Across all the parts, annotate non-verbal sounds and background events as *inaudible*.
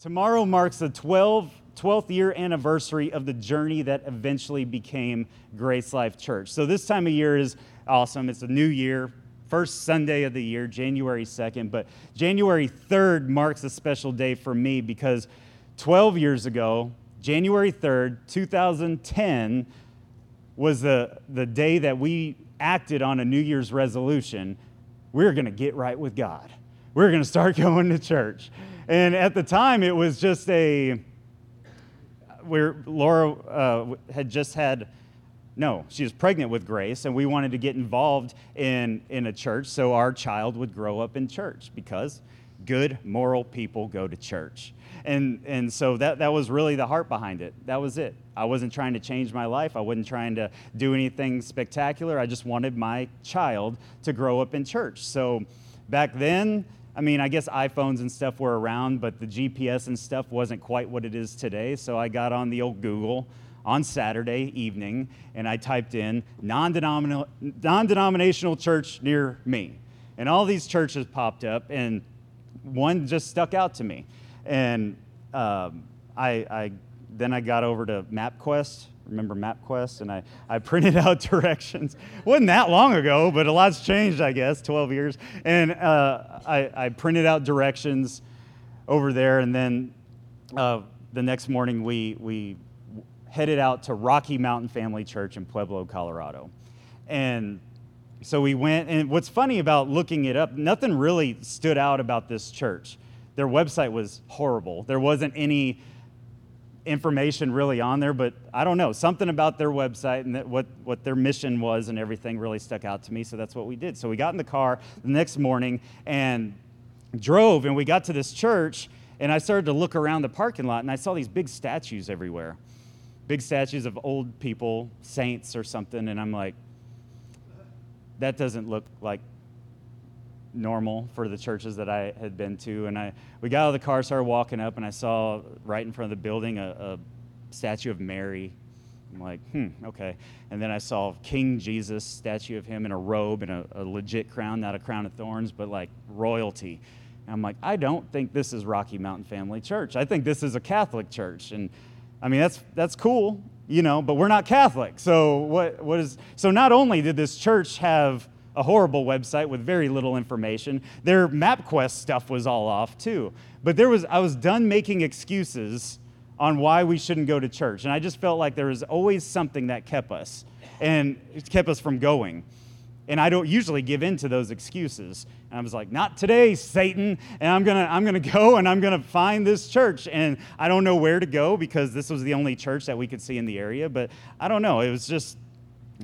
Tomorrow marks the 12, 12th year anniversary of the journey that eventually became Grace Life Church. So, this time of year is awesome. It's a new year, first Sunday of the year, January 2nd. But January 3rd marks a special day for me because 12 years ago, January 3rd, 2010, was the, the day that we acted on a New Year's resolution. We're going to get right with God. We're going to start *laughs* going to church. And at the time, it was just a, where Laura uh, had just had, no, she was pregnant with Grace, and we wanted to get involved in, in a church so our child would grow up in church because good, moral people go to church. And, and so that, that was really the heart behind it. That was it. I wasn't trying to change my life. I wasn't trying to do anything spectacular. I just wanted my child to grow up in church. So back then, I mean, I guess iPhones and stuff were around, but the GPS and stuff wasn't quite what it is today. So I got on the old Google on Saturday evening and I typed in non denominational church near me. And all these churches popped up, and one just stuck out to me. And um, I, I, then I got over to MapQuest remember MapQuest, and I, I printed *laughs* out directions. wasn't that long ago, but a lot's changed, I guess, 12 years. And uh, I, I printed out directions over there, and then uh, the next morning we, we headed out to Rocky Mountain Family Church in Pueblo, Colorado. And so we went, and what's funny about looking it up, nothing really stood out about this church. Their website was horrible. There wasn't any information really on there, but I don't know. Something about their website and what, what their mission was and everything really stuck out to me. So that's what we did. So we got in the car the next morning and drove, and we got to this church, and I started to look around the parking lot, and I saw these big statues everywhere big statues of old people, saints or something. And I'm like, that doesn't look like normal for the churches that I had been to. And I, we got out of the car, started walking up, and I saw right in front of the building a, a statue of Mary. I'm like, hmm, okay. And then I saw King Jesus, statue of him in a robe and a, a legit crown, not a crown of thorns, but like royalty. And I'm like, I don't think this is Rocky Mountain Family Church. I think this is a Catholic church. And I mean, that's, that's cool, you know, but we're not Catholic. So what, what is, so not only did this church have a horrible website with very little information. Their MapQuest stuff was all off too. But there was I was done making excuses on why we shouldn't go to church. And I just felt like there was always something that kept us and kept us from going. And I don't usually give in to those excuses. And I was like, not today, Satan. And I'm gonna, I'm gonna go and I'm gonna find this church. And I don't know where to go because this was the only church that we could see in the area. But I don't know. It was just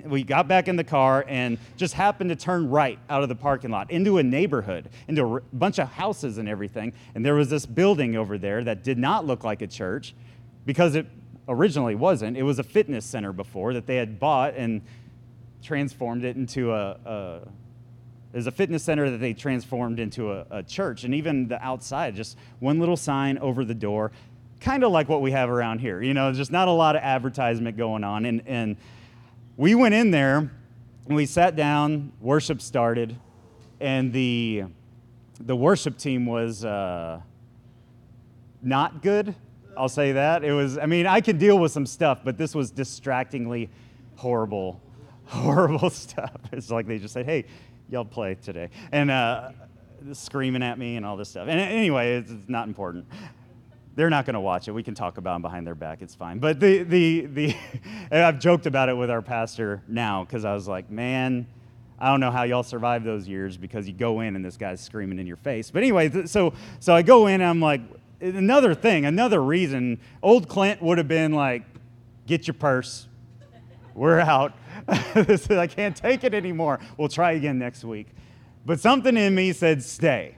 we got back in the car and just happened to turn right out of the parking lot into a neighborhood, into a bunch of houses and everything. And there was this building over there that did not look like a church because it originally wasn't. It was a fitness center before that they had bought and transformed it into a, a there's a fitness center that they transformed into a, a church. And even the outside, just one little sign over the door, kind of like what we have around here. You know, just not a lot of advertisement going on. And, and we went in there and we sat down, worship started, and the, the worship team was uh, not good. I'll say that. It was, I mean, I can deal with some stuff, but this was distractingly horrible, *laughs* horrible stuff. It's like they just said, hey, y'all play today. And uh, screaming at me and all this stuff. And anyway, it's, it's not important they're not going to watch it. We can talk about them behind their back. It's fine. But the, the, the *laughs* I've joked about it with our pastor now because I was like, man, I don't know how y'all survive those years because you go in and this guy's screaming in your face. But anyway, so, so I go in and I'm like, another thing, another reason, old Clint would have been like, get your purse. We're out. *laughs* I can't take it anymore. We'll try again next week. But something in me said, stay.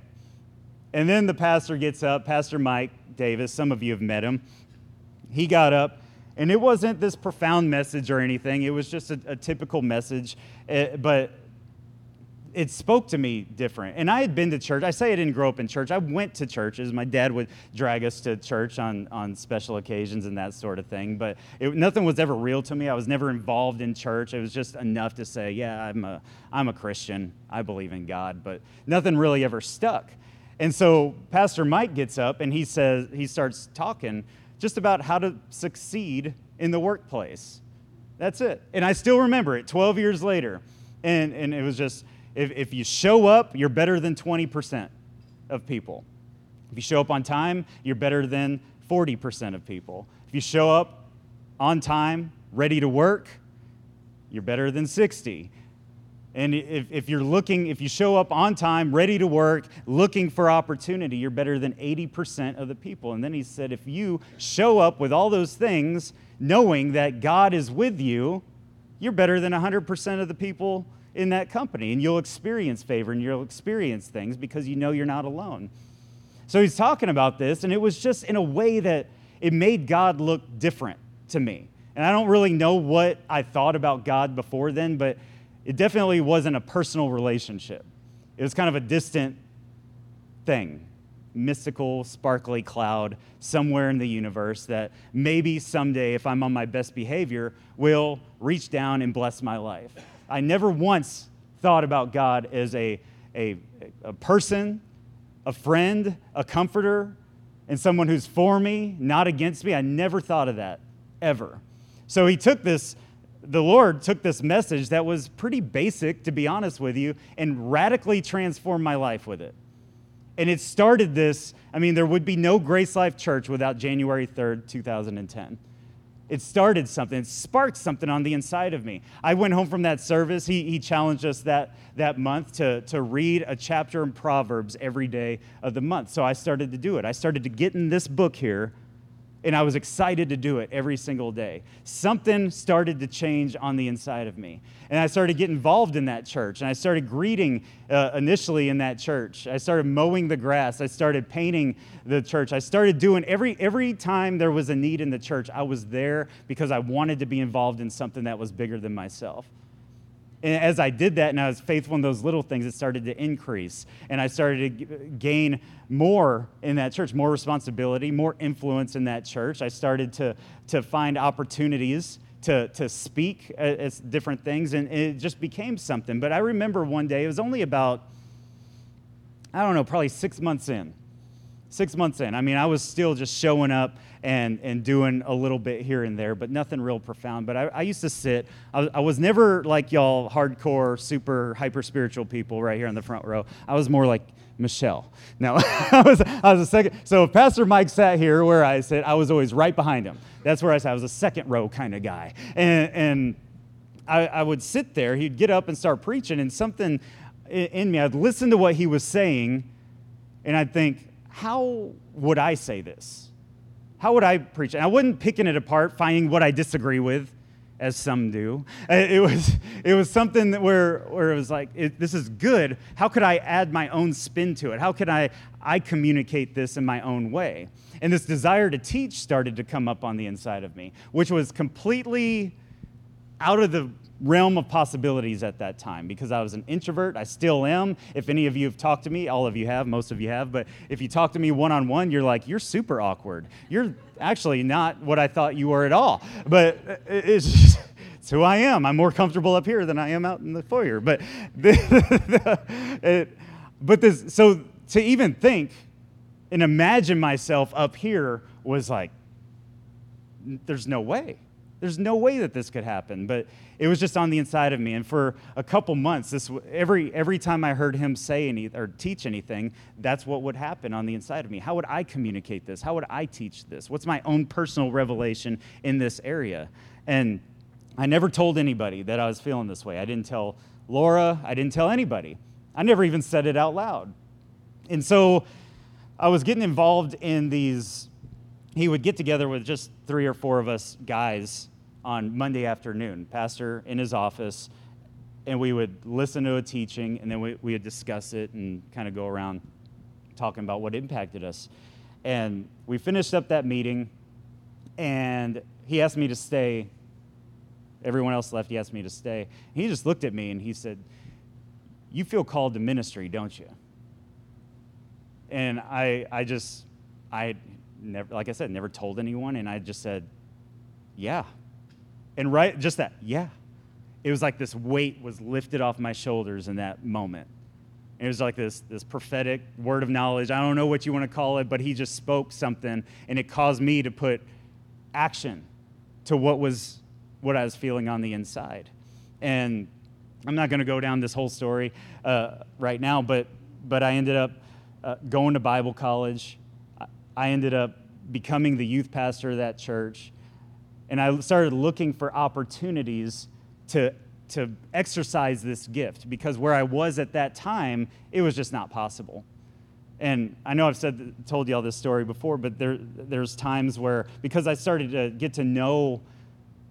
And then the pastor gets up, Pastor Mike, Davis. Some of you have met him. He got up, and it wasn't this profound message or anything. It was just a, a typical message, uh, but it spoke to me different. And I had been to church. I say I didn't grow up in church. I went to churches. My dad would drag us to church on, on special occasions and that sort of thing. But it, nothing was ever real to me. I was never involved in church. It was just enough to say, yeah, I'm a, I'm a Christian. I believe in God. But nothing really ever stuck. And so Pastor Mike gets up and he says, he starts talking just about how to succeed in the workplace. That's it. And I still remember it 12 years later. And, and it was just, if, if you show up, you're better than 20% of people. If you show up on time, you're better than 40% of people. If you show up on time, ready to work, you're better than 60. And if, if you're looking, if you show up on time, ready to work, looking for opportunity, you're better than 80% of the people. And then he said, if you show up with all those things, knowing that God is with you, you're better than 100% of the people in that company. And you'll experience favor and you'll experience things because you know you're not alone. So he's talking about this, and it was just in a way that it made God look different to me. And I don't really know what I thought about God before then, but it definitely wasn't a personal relationship. It was kind of a distant thing, mystical, sparkly cloud somewhere in the universe that maybe someday, if I'm on my best behavior, will reach down and bless my life. I never once thought about God as a, a, a person, a friend, a comforter, and someone who's for me, not against me. I never thought of that, ever. So he took this the Lord took this message that was pretty basic, to be honest with you, and radically transformed my life with it. And it started this I mean, there would be no Grace Life Church without January 3rd, 2010. It started something, it sparked something on the inside of me. I went home from that service. He, he challenged us that, that month to, to read a chapter in Proverbs every day of the month. So I started to do it. I started to get in this book here and I was excited to do it every single day. Something started to change on the inside of me. And I started getting involved in that church. And I started greeting uh, initially in that church. I started mowing the grass. I started painting the church. I started doing every, every time there was a need in the church, I was there because I wanted to be involved in something that was bigger than myself. And as I did that and I was faithful in those little things, it started to increase. And I started to gain more in that church, more responsibility, more influence in that church. I started to, to find opportunities to, to speak at, different things, and it just became something. But I remember one day, it was only about, I don't know, probably six months in. Six months in. I mean, I was still just showing up and, and doing a little bit here and there, but nothing real profound. But I, I used to sit, I, I, was never like y'all hardcore, super hyper spiritual people right here in the front row. I was more like Michelle. *laughs* Now, *laughs* I, was, I was a second. So if Pastor Mike sat here where I sit, I was always right behind him. That's where I sat. I was a second row kind of guy. And, and I, I would sit there, he'd get up and start preaching, and something in me, I'd listen to what he was saying, and I'd think, how would I say this? How would I preach And I wasn't picking it apart, finding what I disagree with, as some do. Uh, it was, it was something where, where it was like, it, this is good. How could I add my own spin to it? How could I, I communicate this in my own way? And this desire to teach started to come up on the inside of me, which was completely out of the realm of possibilities at that time because I was an introvert. I still am. If any of you have talked to me, all of you have, most of you have, but if you talk to me one on one, you're like, you're super awkward. You're actually not what I thought you were at all. But it's just, it's who I am. I'm more comfortable up here than I am out in the foyer. But, the, *laughs* it, but this, so to even think and imagine myself up here was like, there's no way. There's no way that this could happen, but it was just on the inside of me. And for a couple months, this every every time I heard him say any or teach anything, that's what would happen on the inside of me. How would I communicate this? How would I teach this? What's my own personal revelation in this area? And I never told anybody that I was feeling this way. I didn't tell Laura. I didn't tell anybody. I never even said it out loud. And so I was getting involved in these he would get together with just three or four of us guys on Monday afternoon, pastor in his office, and we would listen to a teaching and then we, we would discuss it and kind of go around talking about what impacted us. And we finished up that meeting, and he asked me to stay. Everyone else left, he asked me to stay. He just looked at me and he said, You feel called to ministry, don't you? And I, I just, I never, like I said, never told anyone. And I just said, yeah. And right, just that, yeah. It was like this weight was lifted off my shoulders in that moment. And it was like this, this prophetic word of knowledge. I don't know what you want to call it, but he just spoke something, and it caused me to put action to what was what I was feeling on the inside. And I'm not going to go down this whole story uh, right now, but but I ended up uh, going to Bible college. I ended up becoming the youth pastor of that church, and I started looking for opportunities to to exercise this gift because where I was at that time, it was just not possible. And I know I've said, told you all this story before, but there, there's times where, because I started to get to know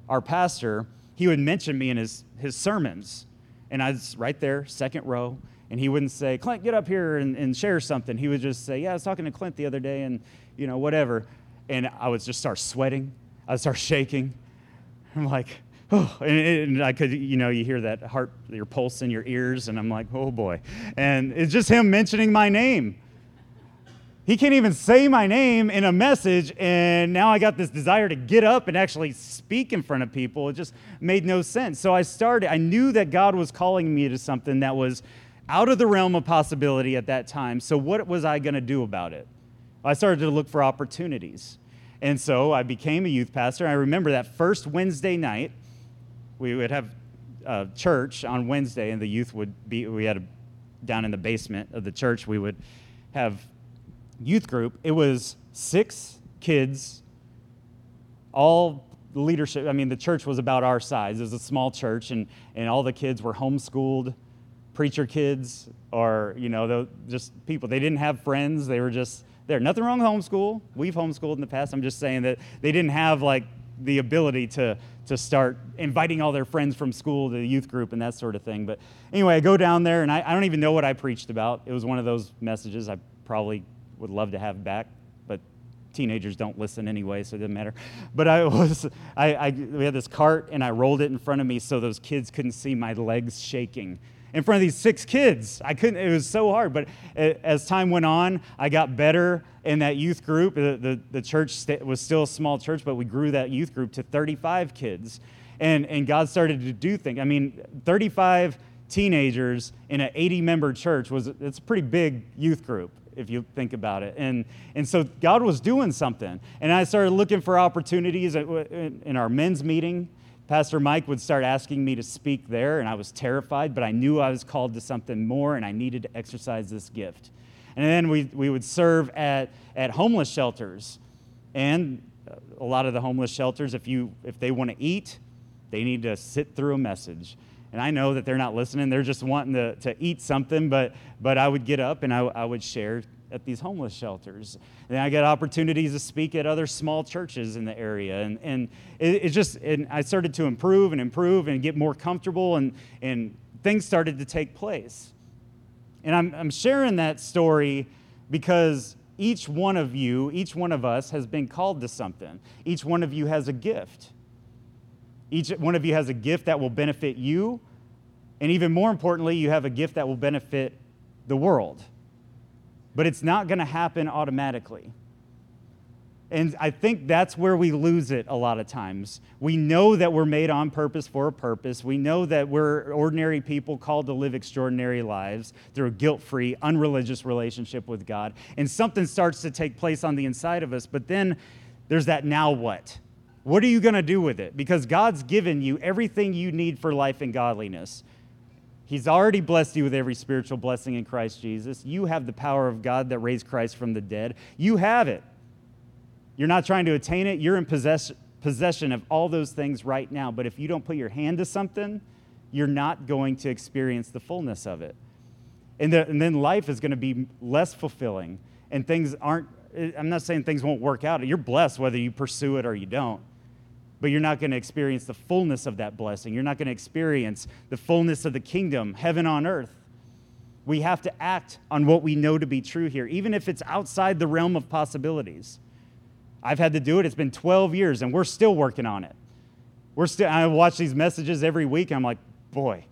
our pastor, he would mention me in his, his sermons. And I was right there, second row, and he wouldn't say, Clint, get up here and, and share something. He would just say, Yeah, I was talking to Clint the other day, and, you know, whatever. And I would just start sweating. I would start *laughs* shaking. I'm like, oh, and, and, I could, you know, you hear that heart, your pulse in your ears, and I'm like, oh boy. And it's just him mentioning my name. He can't even say my name in a message, and now I got this desire to get up and actually speak in front of people. It just made no sense. So I started, I knew that God was calling me to something that was out of the realm of possibility at that time. So what was I going to do about it? I started to look for opportunities. And so I became a youth pastor. I remember that first Wednesday night, we would have church on Wednesday, and the youth would be, we had a, down in the basement of the church, we would have youth group. It was six kids, all leadership. I mean, the church was about our size. It was a small church, and, and all the kids were homeschooled preacher kids or, you know, just people. They didn't have friends. They were just there. Nothing wrong with homeschool. We've homeschooled in the past. I'm just saying that they didn't have like the ability to to start inviting all their friends from school to the youth group and that sort of thing. But anyway, I go down there and I, I don't even know what I preached about. It was one of those messages I probably would love to have back, but teenagers don't listen anyway, so it doesn't matter. But I was, I, I, we had this cart and I rolled it in front of me so those kids couldn't see my legs shaking in front of these six kids. I couldn't, it was so hard. But as time went on, I got better in that youth group. The, the, the church was still a small church, but we grew that youth group to 35 kids. And, and God started to do things. I mean, 35 teenagers in an 80 member church was it's a pretty big youth group if you think about it and and so god was doing something and i started looking for opportunities in our men's meeting Pastor Mike would start asking me to speak there, and I was terrified, but I knew I was called to something more, and I needed to exercise this gift. And then we, we would serve at, at homeless shelters. And a lot of the homeless shelters, if, you, if they want to eat, they need to sit through a message. And I know that they're not listening, they're just wanting to, to eat something, but, but I would get up and I, I would share at these homeless shelters. And I got opportunities to speak at other small churches in the area. And, and it, it just, and I started to improve and improve and get more comfortable, and, and things started to take place. And I'm, I'm sharing that story because each one of you, each one of us has been called to something. Each one of you has a gift. Each one of you has a gift that will benefit you. And even more importantly, you have a gift that will benefit the world but it's not going to happen automatically. And I think that's where we lose it a lot of times. We know that we're made on purpose for a purpose. We know that we're ordinary people called to live extraordinary lives through a guilt free, unreligious relationship with God. And something starts to take place on the inside of us. But then there's that now what? What are you going to do with it? Because God's given you everything you need for life and godliness. He's already blessed you with every spiritual blessing in Christ Jesus. You have the power of God that raised Christ from the dead. You have it. You're not trying to attain it, you're in possess- possession of all those things right now. But if you don't put your hand to something, you're not going to experience the fullness of it. And, the, and then life is going to be less fulfilling, and things aren't. I'm not saying things won't work out. You're blessed whether you pursue it or you don't but you're not going to experience the fullness of that blessing. You're not going to experience the fullness of the kingdom, heaven on earth. We have to act on what we know to be true here, even if it's outside the realm of possibilities. I've had to do it. It's been 12 years, and we're still working on it. We're still. I watch these messages every week. I'm like, boy,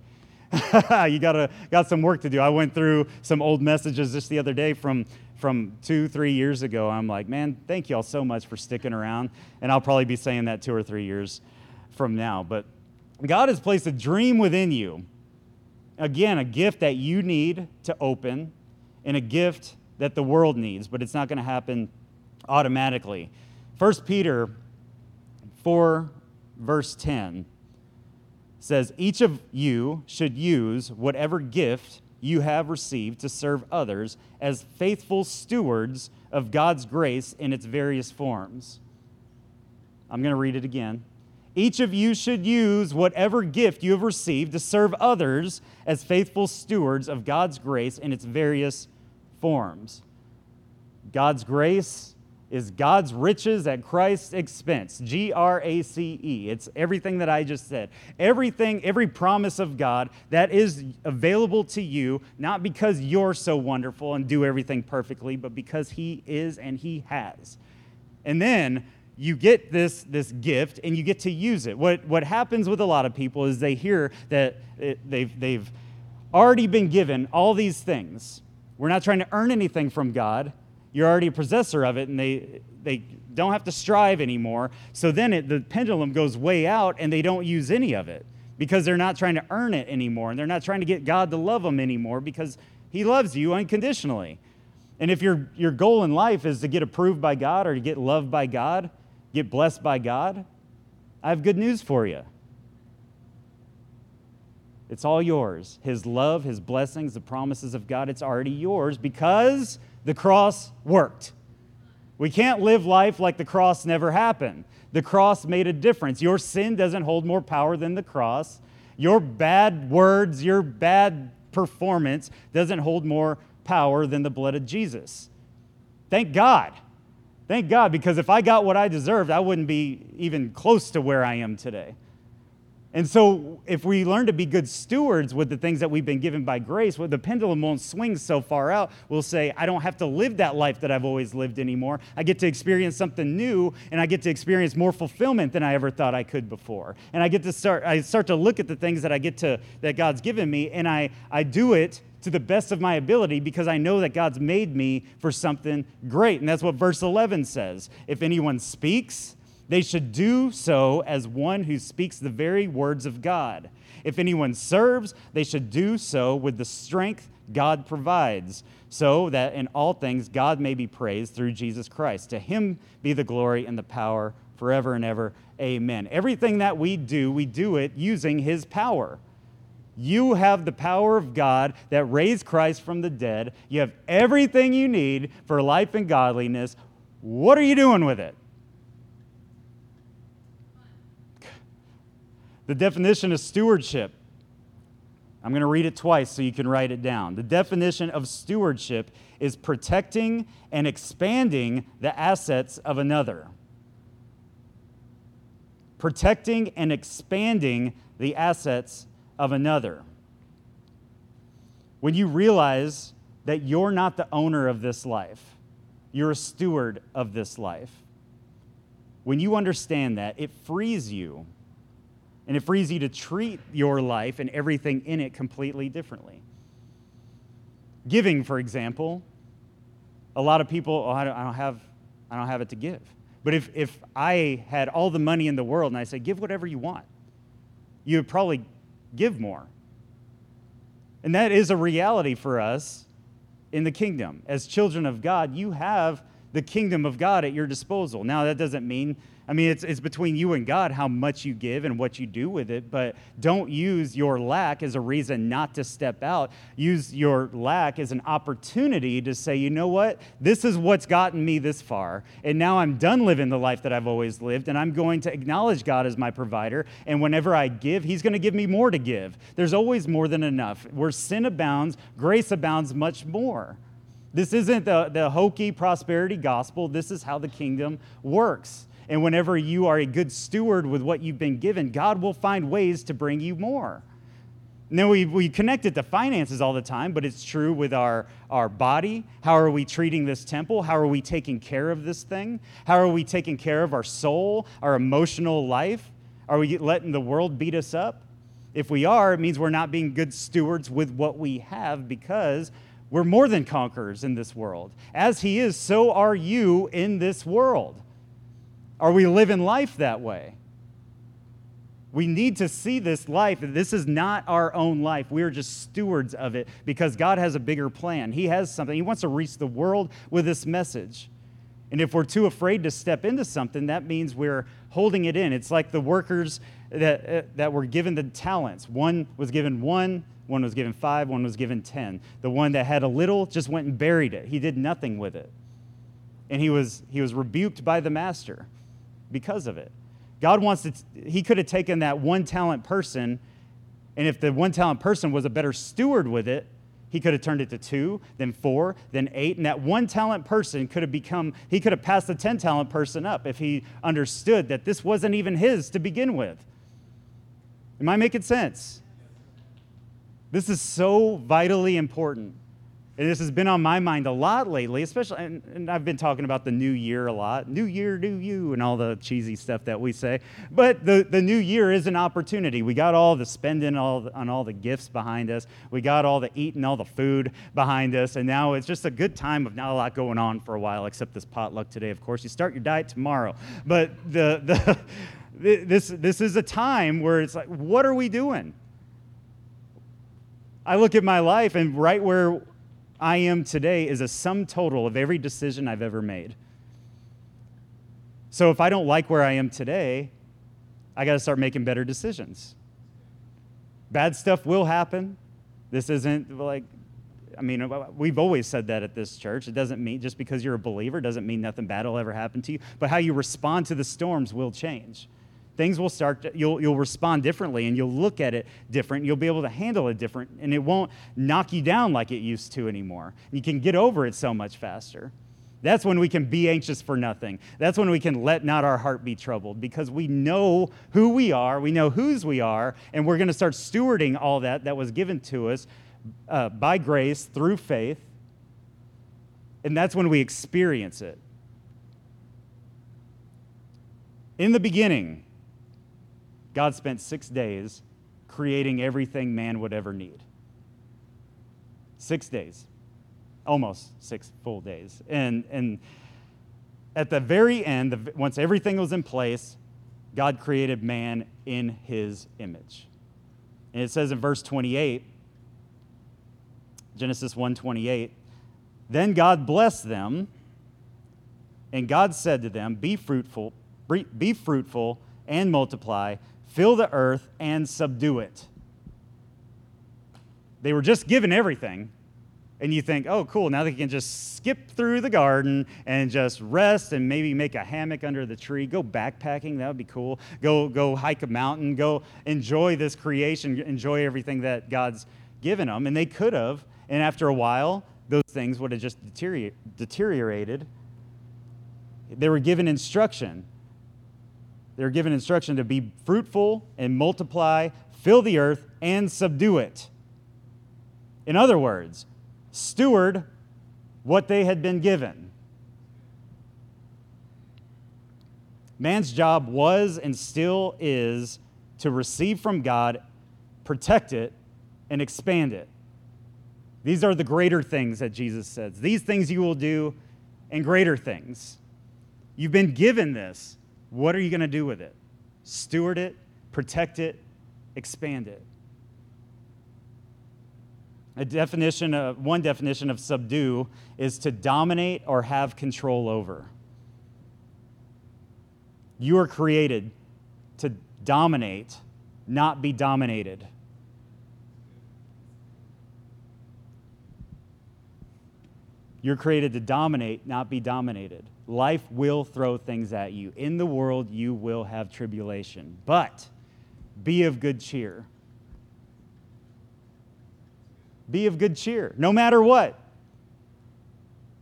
*laughs* you gotta got some work to do. I went through some old messages just the other day from from two, three years ago, I'm like, man, thank you all so much for sticking around. And I'll probably be saying that two or three years from now. But God has placed a dream within you. Again, a gift that you need to open and a gift that the world needs, but it's not going to happen automatically. 1 Peter 4, verse 10 says, Each of you should use whatever gift you have received to serve others as faithful stewards of God's grace in its various forms. I'm going to read it again. Each of you should use whatever gift you have received to serve others as faithful stewards of God's grace in its various forms. God's grace is God's riches at Christ's expense. G R A C E. It's everything that I just said. Everything, every promise of God that is available to you, not because you're so wonderful and do everything perfectly, but because He is and He has. And then you get this, this gift and you get to use it. What, what happens with a lot of people is they hear that it, they've, they've already been given all these things. We're not trying to earn anything from God you're already a possessor of it and they, they don't have to strive anymore. So then it, the pendulum goes way out and they don't use any of it because they're not trying to earn it anymore and they're not trying to get God to love them anymore because He loves you unconditionally. And if your, your goal in life is to get approved by God or to get loved by God, get blessed by God, I have good news for you. It's all yours. His love, His blessings, the promises of God, it's already yours because the cross worked. We can't live life like the cross never happened. The cross made a difference. Your sin doesn't hold more power than the cross. Your bad words, your bad performance doesn't hold more power than the blood of Jesus. Thank God. Thank God, because if I got what I deserved, I wouldn't be even close to where I am today. And so, if we learn to be good stewards with the things that we've been given by grace, well, the pendulum won't swing so far out. We'll say, I don't have to live that life that I've always lived anymore. I get to experience something new, and I get to experience more fulfillment than I ever thought I could before. And I get to start, I start to look at the things that I get to, that God's given me, and I, I do it to the best of my ability because I know that God's made me for something great. And that's what verse 11 says. If anyone speaks, they should do so as one who speaks the very words of God. If anyone serves, they should do so with the strength God provides, so that in all things God may be praised through Jesus Christ. To him be the glory and the power forever and ever. Amen. Everything that we do, we do it using his power. You have the power of God that raised Christ from the dead. You have everything you need for life and godliness. What are you doing with it? The definition of stewardship. I'm going to read it twice so you can write it down. The definition of stewardship is protecting and expanding the assets of another. Protecting and expanding the assets of another. When you realize that you're not the owner of this life, you're a steward of this life. When you understand that, it frees you and it frees you to treat your life and everything in it completely differently. Giving, for example, a lot of people, oh, I, don't, I, don't, have, I don't have it to give. But if, if I had all the money in the world and I said, give whatever you want, you would probably give more. And that is a reality for us in the kingdom. As children of God, you have the kingdom of God at your disposal. Now, that doesn't mean I mean, it's, it's between you and God how much you give and what you do with it, but don't use your lack as a reason not to step out. Use your lack as an opportunity to say, you know what? This is what's gotten me this far. And now I'm done living the life that I've always lived, and I'm going to acknowledge God as my provider. And whenever I give, He's going to give me more to give. There's always more than enough. Where sin abounds, grace abounds much more. This isn't the, the hokey prosperity gospel. This is how the kingdom works. And whenever you are a good steward with what you've been given, God will find ways to bring you more. Now, we, we connect it to finances all the time, but it's true with our, our body. How are we treating this temple? How are we taking care of this thing? How are we taking care of our soul, our emotional life? Are we letting the world beat us up? If we are, it means we're not being good stewards with what we have because we're more than conquerors in this world. As He is, so are you in this world. Are we living life that way? We need to see this life. This is not our own life. We are just stewards of it because God has a bigger plan. He has something. He wants to reach the world with this message. And if we're too afraid to step into something, that means we're holding it in. It's like the workers that, uh, that were given the talents. One was given one, one was given five, one was given ten. The one that had a little just went and buried it. He did nothing with it. And he was, he was rebuked by the master because of it. God wants to, he could have taken that one talent person, and if the one talent person was a better steward with it, he could have turned it to two, then four, then eight. And that one talent person could have become, he could have passed the 10 talent person up if he understood that this wasn't even his to begin with. Am I making sense? This is so vitally important. And this has been on my mind a lot lately, especially, and, and, I've been talking about the new year a lot. New year, new you, and all the cheesy stuff that we say. But the, the new year is an opportunity. We got all the spending all the, on all the gifts behind us. We got all the eating, all the food behind us. And now it's just a good time of not a lot going on for a while, except this potluck today, of course. You start your diet tomorrow. But the, the, *laughs* this, this is a time where it's like, what are we doing? I look at my life, and right where I am today is a sum total of every decision I've ever made. So if I don't like where I am today, I got to start making better decisions. Bad stuff will happen. This isn't like, I mean, uh, we've always said that at this church. It doesn't mean just because you're a believer doesn't mean nothing bad will ever happen to you, but how you respond to the storms will change things will start you'll, you'll respond differently and you'll look at it different you'll be able to handle it different and it won't knock you down like it used to anymore. You can get over it so much faster. That's when we can be anxious for nothing. That's when we can let not our heart be troubled because we know who we are we know whose we are and we're going to start stewarding all that that was given to us uh, by grace through faith and that's when we experience it. In the beginning God spent six days creating everything man would ever need. Six days, almost six full days. And, and at the very end, once everything was in place, God created man in his image. And it says in verse 28, Genesis 1:28, then God blessed them, and God said to them, "Be fruitful, be fruitful and multiply, fill the earth and subdue it. They were just given everything. And you think, oh, cool, now they can just skip through the garden and just rest and maybe make a hammock under the tree. Go backpacking, that would be cool. Go, go hike a mountain, go enjoy this creation, enjoy everything that God's given them. And they could have. And after a while, those things would have just deteriorated. They were given instruction they're given instruction to be fruitful and multiply, fill the earth, and subdue it. In other words, steward what they had been given. Man's job was and still is to receive from God, protect it, and expand it. These are the greater things that Jesus says. These things you will do, and greater things. You've been given this. What are you going to do with it? Steward it, protect it, expand it. A definition of, one definition of subdue is to dominate or have control over. You are created to dominate, not be dominated. You're created to dominate, not be dominated. Life will throw things at you. In the world, you will have tribulation. But be of good cheer. Be of good cheer, no matter what.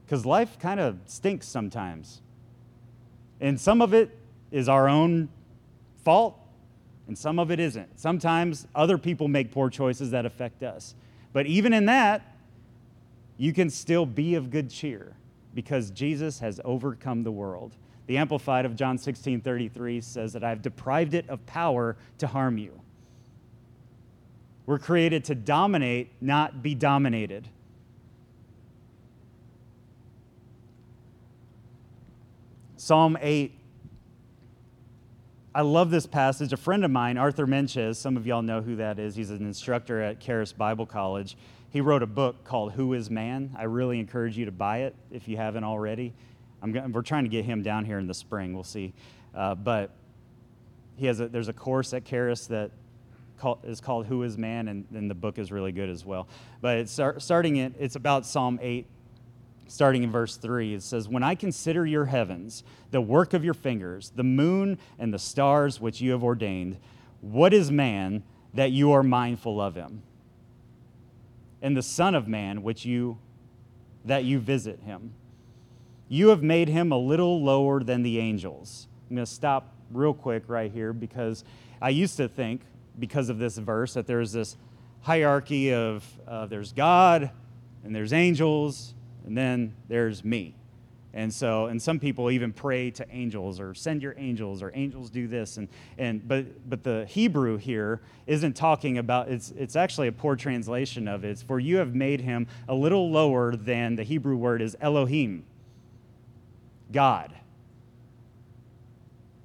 Because life kind of stinks sometimes. And some of it is our own fault, and some of it isn't. Sometimes other people make poor choices that affect us. But even in that, you can still be of good cheer because Jesus has overcome the world. The Amplified of John 16 33 says that I've deprived it of power to harm you. We're created to dominate, not be dominated. Psalm 8 I love this passage. A friend of mine, Arthur Meintjes, some of y'all know who that is. He's an instructor at Charis Bible College. He wrote a book called Who is Man? I really encourage you to buy it if you haven't already. I'm, we're trying to get him down here in the spring. We'll see. Uh, but he has a, there's a course at Charis that call, is called Who is Man, and, and the book is really good as well. But it's starting it, it's about Psalm 8, starting in verse 3, it says, When I consider your heavens, the work of your fingers, the moon and the stars which you have ordained, what is man that you are mindful of him? And the Son of Man which you that you visit him. You have made him a little lower than the angels. I'm going to stop real quick right here because I used to think, because of this verse, that there's this hierarchy of uh, there's God and there's angels and then there's me. And so, and some people even pray to angels or send your angels or angels do this. And, and but, but the Hebrew here isn't talking about, it's, it's actually a poor translation of it. It's for you have made him a little lower than the Hebrew word is Elohim, God.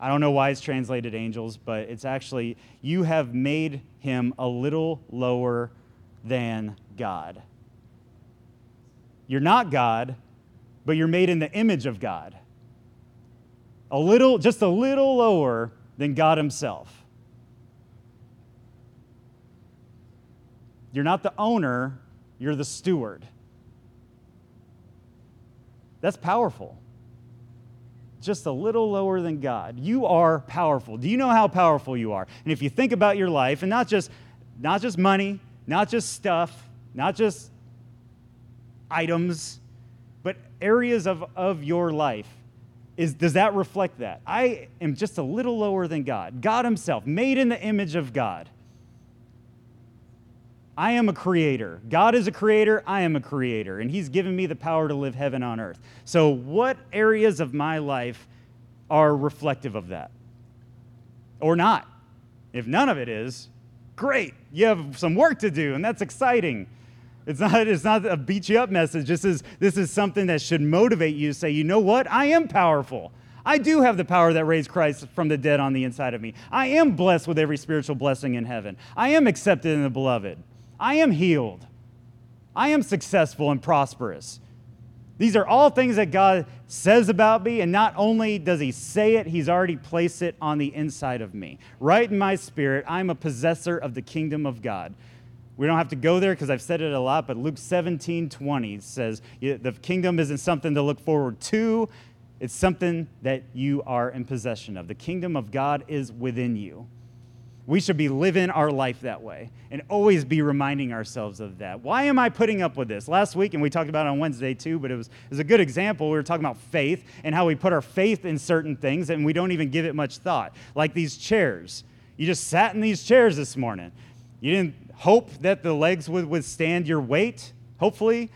I don't know why it's translated angels, but it's actually, you have made him a little lower than God. You're not God, but you're made in the image of God. A little, just a little lower than God Himself. You're not the owner, you're the steward. That's powerful. Just a little lower than God. You are powerful. Do you know how powerful you are? And if you think about your life, and not just, not just money, not just stuff, not just items, but areas of, of your life. Is, does that reflect that? I am just a little lower than God. God Himself, made in the image of God. I am a creator. God is a creator. I am a creator. And He's given me the power to live heaven on earth. So, what areas of my life are reflective of that? Or not? If none of it is, great. You have some work to do, and that's exciting. It's not, it's not a beat you up message. This is, this is something that should motivate you to say, you know what? I am powerful. I do have the power that raised Christ from the dead on the inside of me. I am blessed with every spiritual blessing in heaven. I am accepted in the beloved. I am healed. I am successful and prosperous. These are all things that God says about me, and not only does He say it, He's already placed it on the inside of me. Right in my spirit, I'm a possessor of the kingdom of God. We don't have to go there because I've said it a lot, but Luke 17 20 says the kingdom isn't something to look forward to, it's something that you are in possession of. The kingdom of God is within you. We should be living our life that way and always be reminding ourselves of that. Why am I putting up with this? Last week, and we talked about it on Wednesday too, but it was, it was a good example. We were talking about faith and how we put our faith in certain things and we don't even give it much thought. Like these chairs. You just sat in these chairs this morning. You didn't hope that the legs would withstand your weight, hopefully.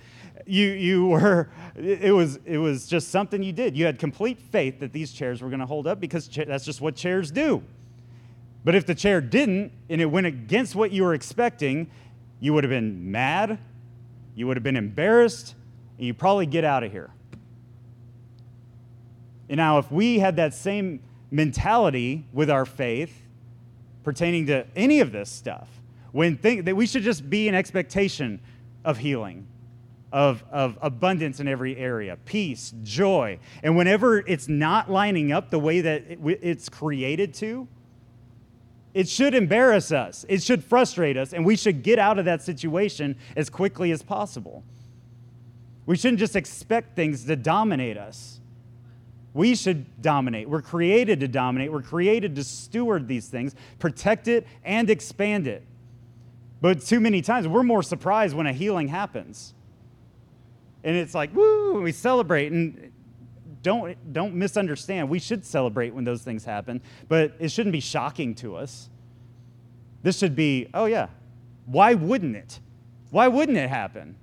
You, you were, it was, it was just something you did. You had complete faith that these chairs were going to hold up because cha- that's just what chairs do. But if the chair didn't and it went against what you were expecting, you would have been mad, you would have been embarrassed, and you probably get out of here. And now, if we had that same mentality with our faith pertaining to any of this stuff, when think that we should just be an expectation of healing of, of abundance in every area peace joy and whenever it's not lining up the way that it, it's created to it should embarrass us it should frustrate us and we should get out of that situation as quickly as possible we shouldn't just expect things to dominate us we should dominate. We're created to dominate. We're created to steward these things, protect it, and expand it. But too many times we're more surprised when a healing happens. And it's like, woo, we celebrate. And don't, don't misunderstand. We should celebrate when those things happen, but it shouldn't be shocking to us. This should be, oh, yeah, why wouldn't it? Why wouldn't it happen?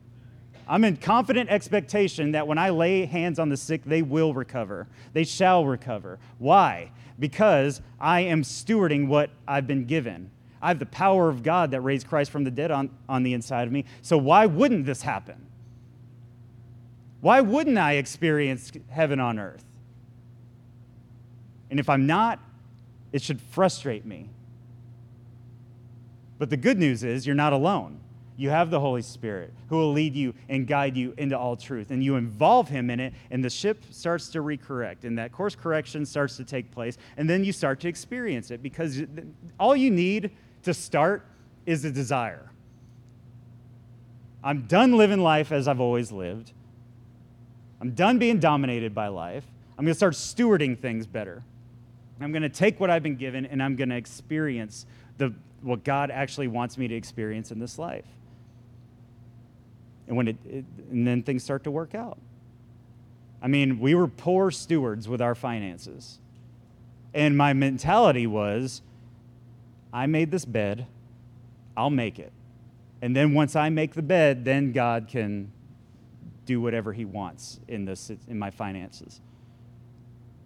I'm in confident expectation that when I lay hands on the sick, they will recover. They shall recover. Why? Because I am stewarding what I've been given. I have the power of God that raised Christ from the dead on, on the inside of me. So why wouldn't this happen? Why wouldn't I experience heaven on earth? And if I'm not It should frustrate me. But the good news is you're not alone. You have the Holy Spirit who will lead you and guide you into all truth. And you involve Him in it, and the ship starts to recorrect, and that course correction starts to take place. And then you start to experience it because all you need to start is a desire. I'm done living life as I've always lived. I'm done being dominated by life. I'm going to start stewarding things better. I'm going to take what I've been given and I'm going to experience the, what God actually wants me to experience in this life. And, when it, it, and then things start to work out. I mean, we were poor stewards with our finances. And my mentality was I made this bed, I'll make it. And then once I make the bed, then God can do whatever he wants in this in my finances.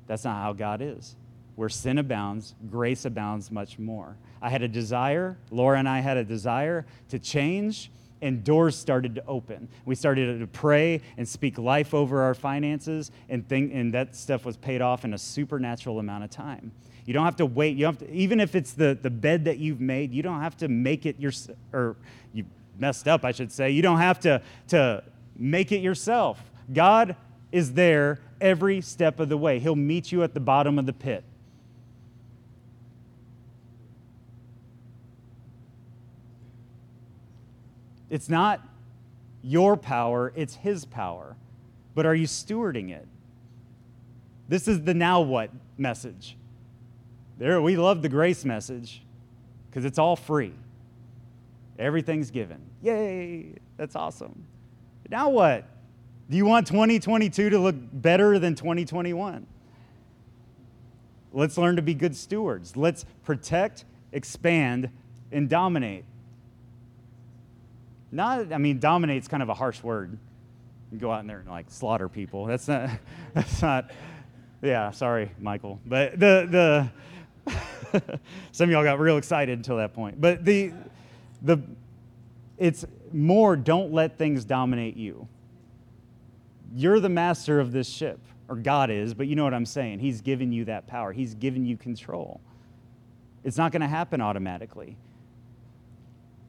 That's not how God is. Where sin abounds, grace abounds much more. I had a desire, Laura and I had a desire to change, and doors started to open. We started to pray and speak life over our finances, and, think, and that stuff was paid off in a supernatural amount of time. You don't have to wait. You have to, even if it's the, the bed that you've made, you don't have to make it your, or you messed up, I should say. You don't have to, to make it yourself. God is there every step of the way. He'll meet you at the bottom of the pit. It's not your power, it's His power. But are you stewarding it? This is the now what message. There, we love the grace message because it's all free. Everything's given. Yay! That's awesome. But now what? Do you want 2022 to look better than 2021? Let's learn to be good stewards. Let's protect, expand, and dominate. Not, I mean, dominate's kind of a harsh word. You go out in there and like slaughter people. That's not, *laughs* that's not, yeah, sorry, Michael. But the, the, *laughs* some of y'all got real excited until that point. But the, the, it's more don't let things dominate you. You're the master of this ship, or God is, but you know what I'm saying. He's given you that power, He's given you control. It's not going to happen automatically.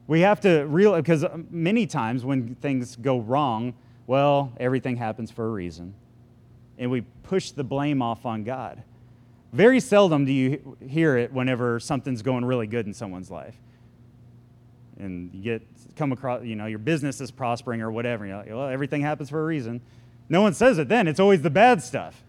We have to realize, because many times when things go wrong, well, everything happens for a reason. And we push the blame off on God. Very seldom do you hear it whenever something's going really good in someone's life and you get come across, you know, your business is prospering or whatever. You're like, well, everything happens for a reason. No one says it then. It's always the bad stuff.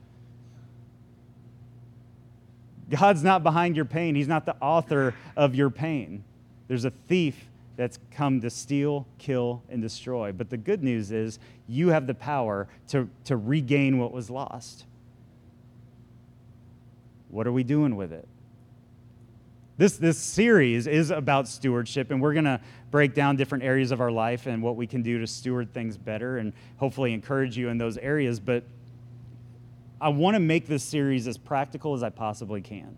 God's not behind your pain. He's not the author of your pain. There's a thief that's come to steal, kill, and destroy. But the good news is you have the power to, to regain what was lost. What are we doing with it? This, this series is about stewardship, and we're going to break down different areas of our life and what we can do to steward things better and hopefully encourage you in those areas. But I want to make this series as practical as I possibly can.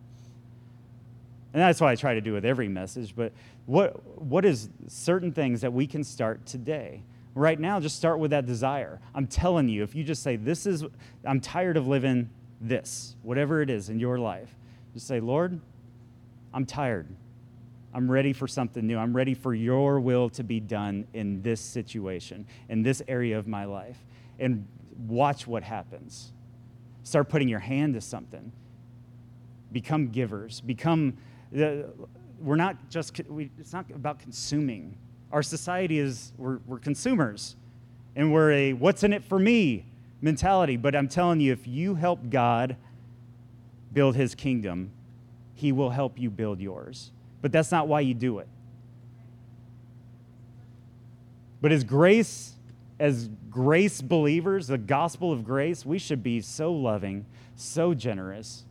And that's what I try to do with every message. But what, what is certain things that we can start today? Right now, just start with that desire. I'm telling you, if you just say, This is, I'm tired of living this, whatever it is in your life, just say, Lord, I'm tired. I'm ready for something new. I'm ready for your will to be done in this situation, in this area of my life. And watch what happens. Start putting your hand to something. Become givers. Become, the, we're not just, we, it's not about consuming. Our society is, we're, we're consumers. And we're a what's in it for me mentality. But I'm telling you, if you help God build his kingdom, he will help you build yours. But that's not why you do it. But as grace, as grace believers, the gospel of grace, we should be so loving, so generous.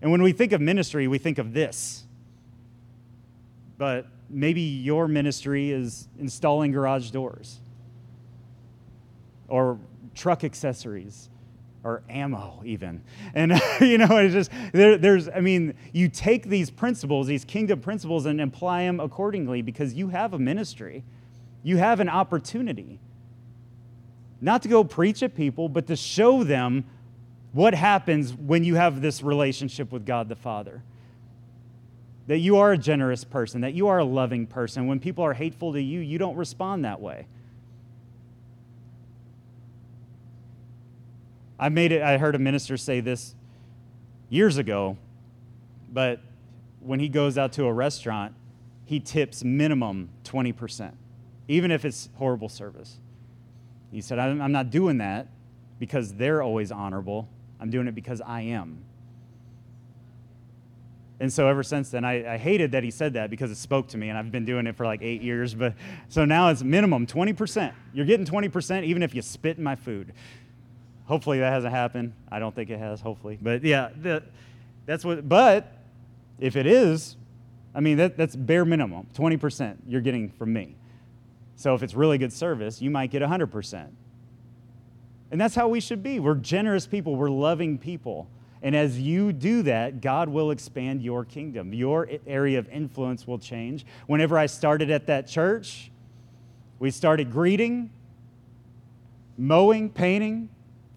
And when we think of ministry, we think of this. But maybe your ministry is installing garage doors or truck accessories or ammo even and *laughs* you know it's just there, there's i mean you take these principles these kingdom principles and apply them accordingly because you have a ministry you have an opportunity not to go preach at people but to show them what happens when you have this relationship with god the father that you are a generous person, that you are a loving person. When people are hateful to you, you don't respond that way. I made it, I heard a minister say this years ago, but when he goes out to a restaurant, he tips minimum 20%, even if it's horrible service. He said, I'm not doing that because they're always honorable. I'm doing it because I am. And so ever since then, I, I, hated that he said that because it spoke to me, and I've been doing it for like eight years. But so now it's minimum 20%. You're getting 20% even if you spit in my food. Hopefully that hasn't happened. I don't think it has, hopefully. But yeah, the, that's what, but if it is, I mean, that, that's bare minimum 20% you're getting from me. So if it's really good service, you might get 100%. And that's how we should be. We're generous people, we're loving people. And as you do that, God will expand your kingdom. Your area of influence will change. Whenever I started at that church, we started greeting, mowing, painting,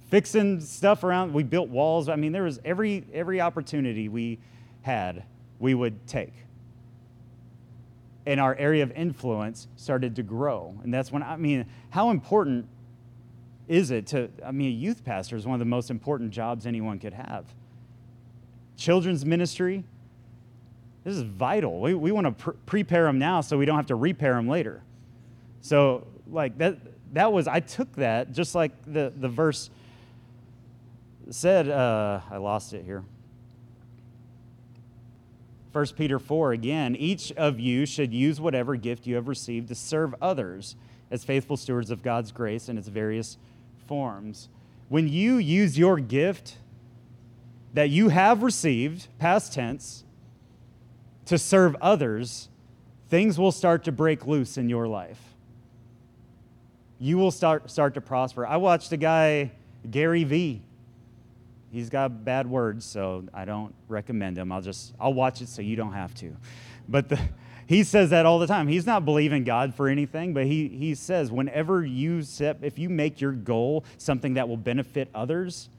fixing stuff around. We built walls. I mean, there was every every opportunity we had, we would take. And our area of influence started to grow. And that's when I mean, how important is it to I mean, a youth pastor is one of the most important jobs anyone could have. Children's ministry, this is vital. We, we want to pr- prepare them now so we don't have to repair them later. So, like that, that was, I took that just like the, the verse said, uh, I lost it here. 1 Peter 4 again, each of you should use whatever gift you have received to serve others as faithful stewards of God's grace in its various forms. When you use your gift that you have received, past tense, to serve others, things will start to break loose in your life. You will start, start to prosper. I watched a guy, Gary Vee, he's got bad words, so I don't recommend him. I'll just I'll watch it so you don't have to. But the, *laughs* he says that all the time. He's not believing God for anything, but he he says whenever you set if you make your goal something that will benefit others,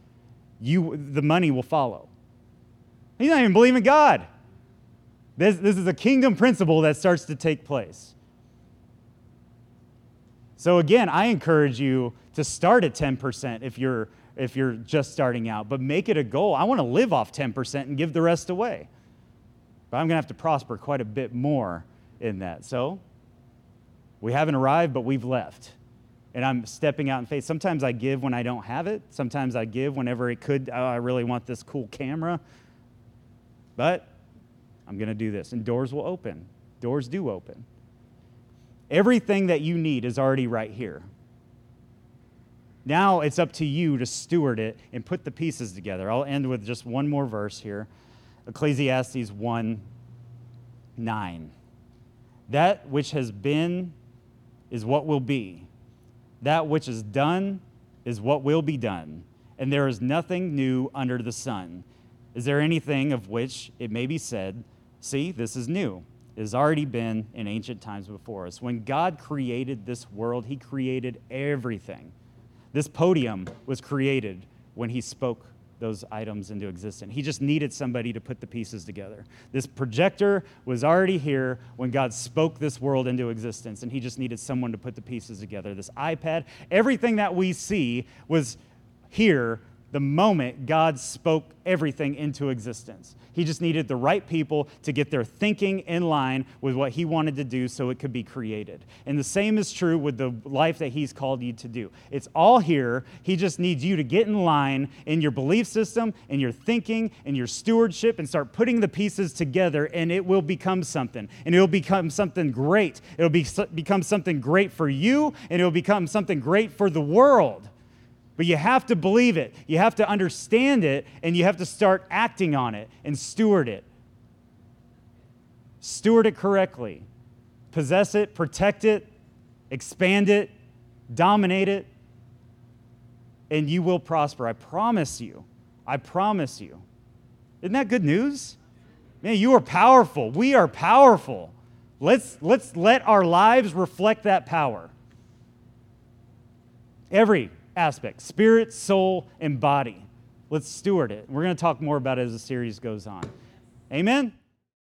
you the money will follow. He's not even believing God. This, this is a kingdom principle that starts to take place. So again, I encourage you to start at 10% if you're if you're just starting out, but make it a goal. I want to live off 10% and give the rest away. But I'm going to have to prosper quite a bit more in that. So we haven't arrived, but we've left. And I'm stepping out in faith. Sometimes I give when I don't have it. Sometimes I give whenever it could. Oh, I really want this cool camera. But I'm going to do this. And doors will open. Doors do open. Everything that you need is already right here. Now it's up to you to steward it and put the pieces together. I'll end with just one more verse here Ecclesiastes 1 9. That which has been is what will be, that which is done is what will be done, and there is nothing new under the sun. Is there anything of which it may be said, See, this is new? It has already been in ancient times before us. When God created this world, He created everything. This podium was created when he spoke those items into existence. He just needed somebody to put the pieces together. This projector was already here when God spoke this world into existence, and he just needed someone to put the pieces together. This iPad, everything that we see was here the moment God spoke everything into existence. He just needed the right people to get their thinking in line with what He wanted to do so it could be created. And the same is true with the life that He's called you to do. It's all here. He just needs you to get in line in your belief system, in your thinking, in your stewardship, and start putting the pieces together, and it will become something. And it will become something great. It'll be, become something great for you, and it will become something great for the world. But you have to believe it, you have to understand it, and you have to start acting on it and steward it. Steward it correctly. Possess it, protect it, expand it, dominate it, and you will prosper. I promise you. I promise you. Isn't that good news? Man, you are powerful. We are powerful. Let's, let's let our lives reflect that power. Every aspect spirit, soul, and body. Let's steward it. We're going to talk more about it as the series goes on. Amen?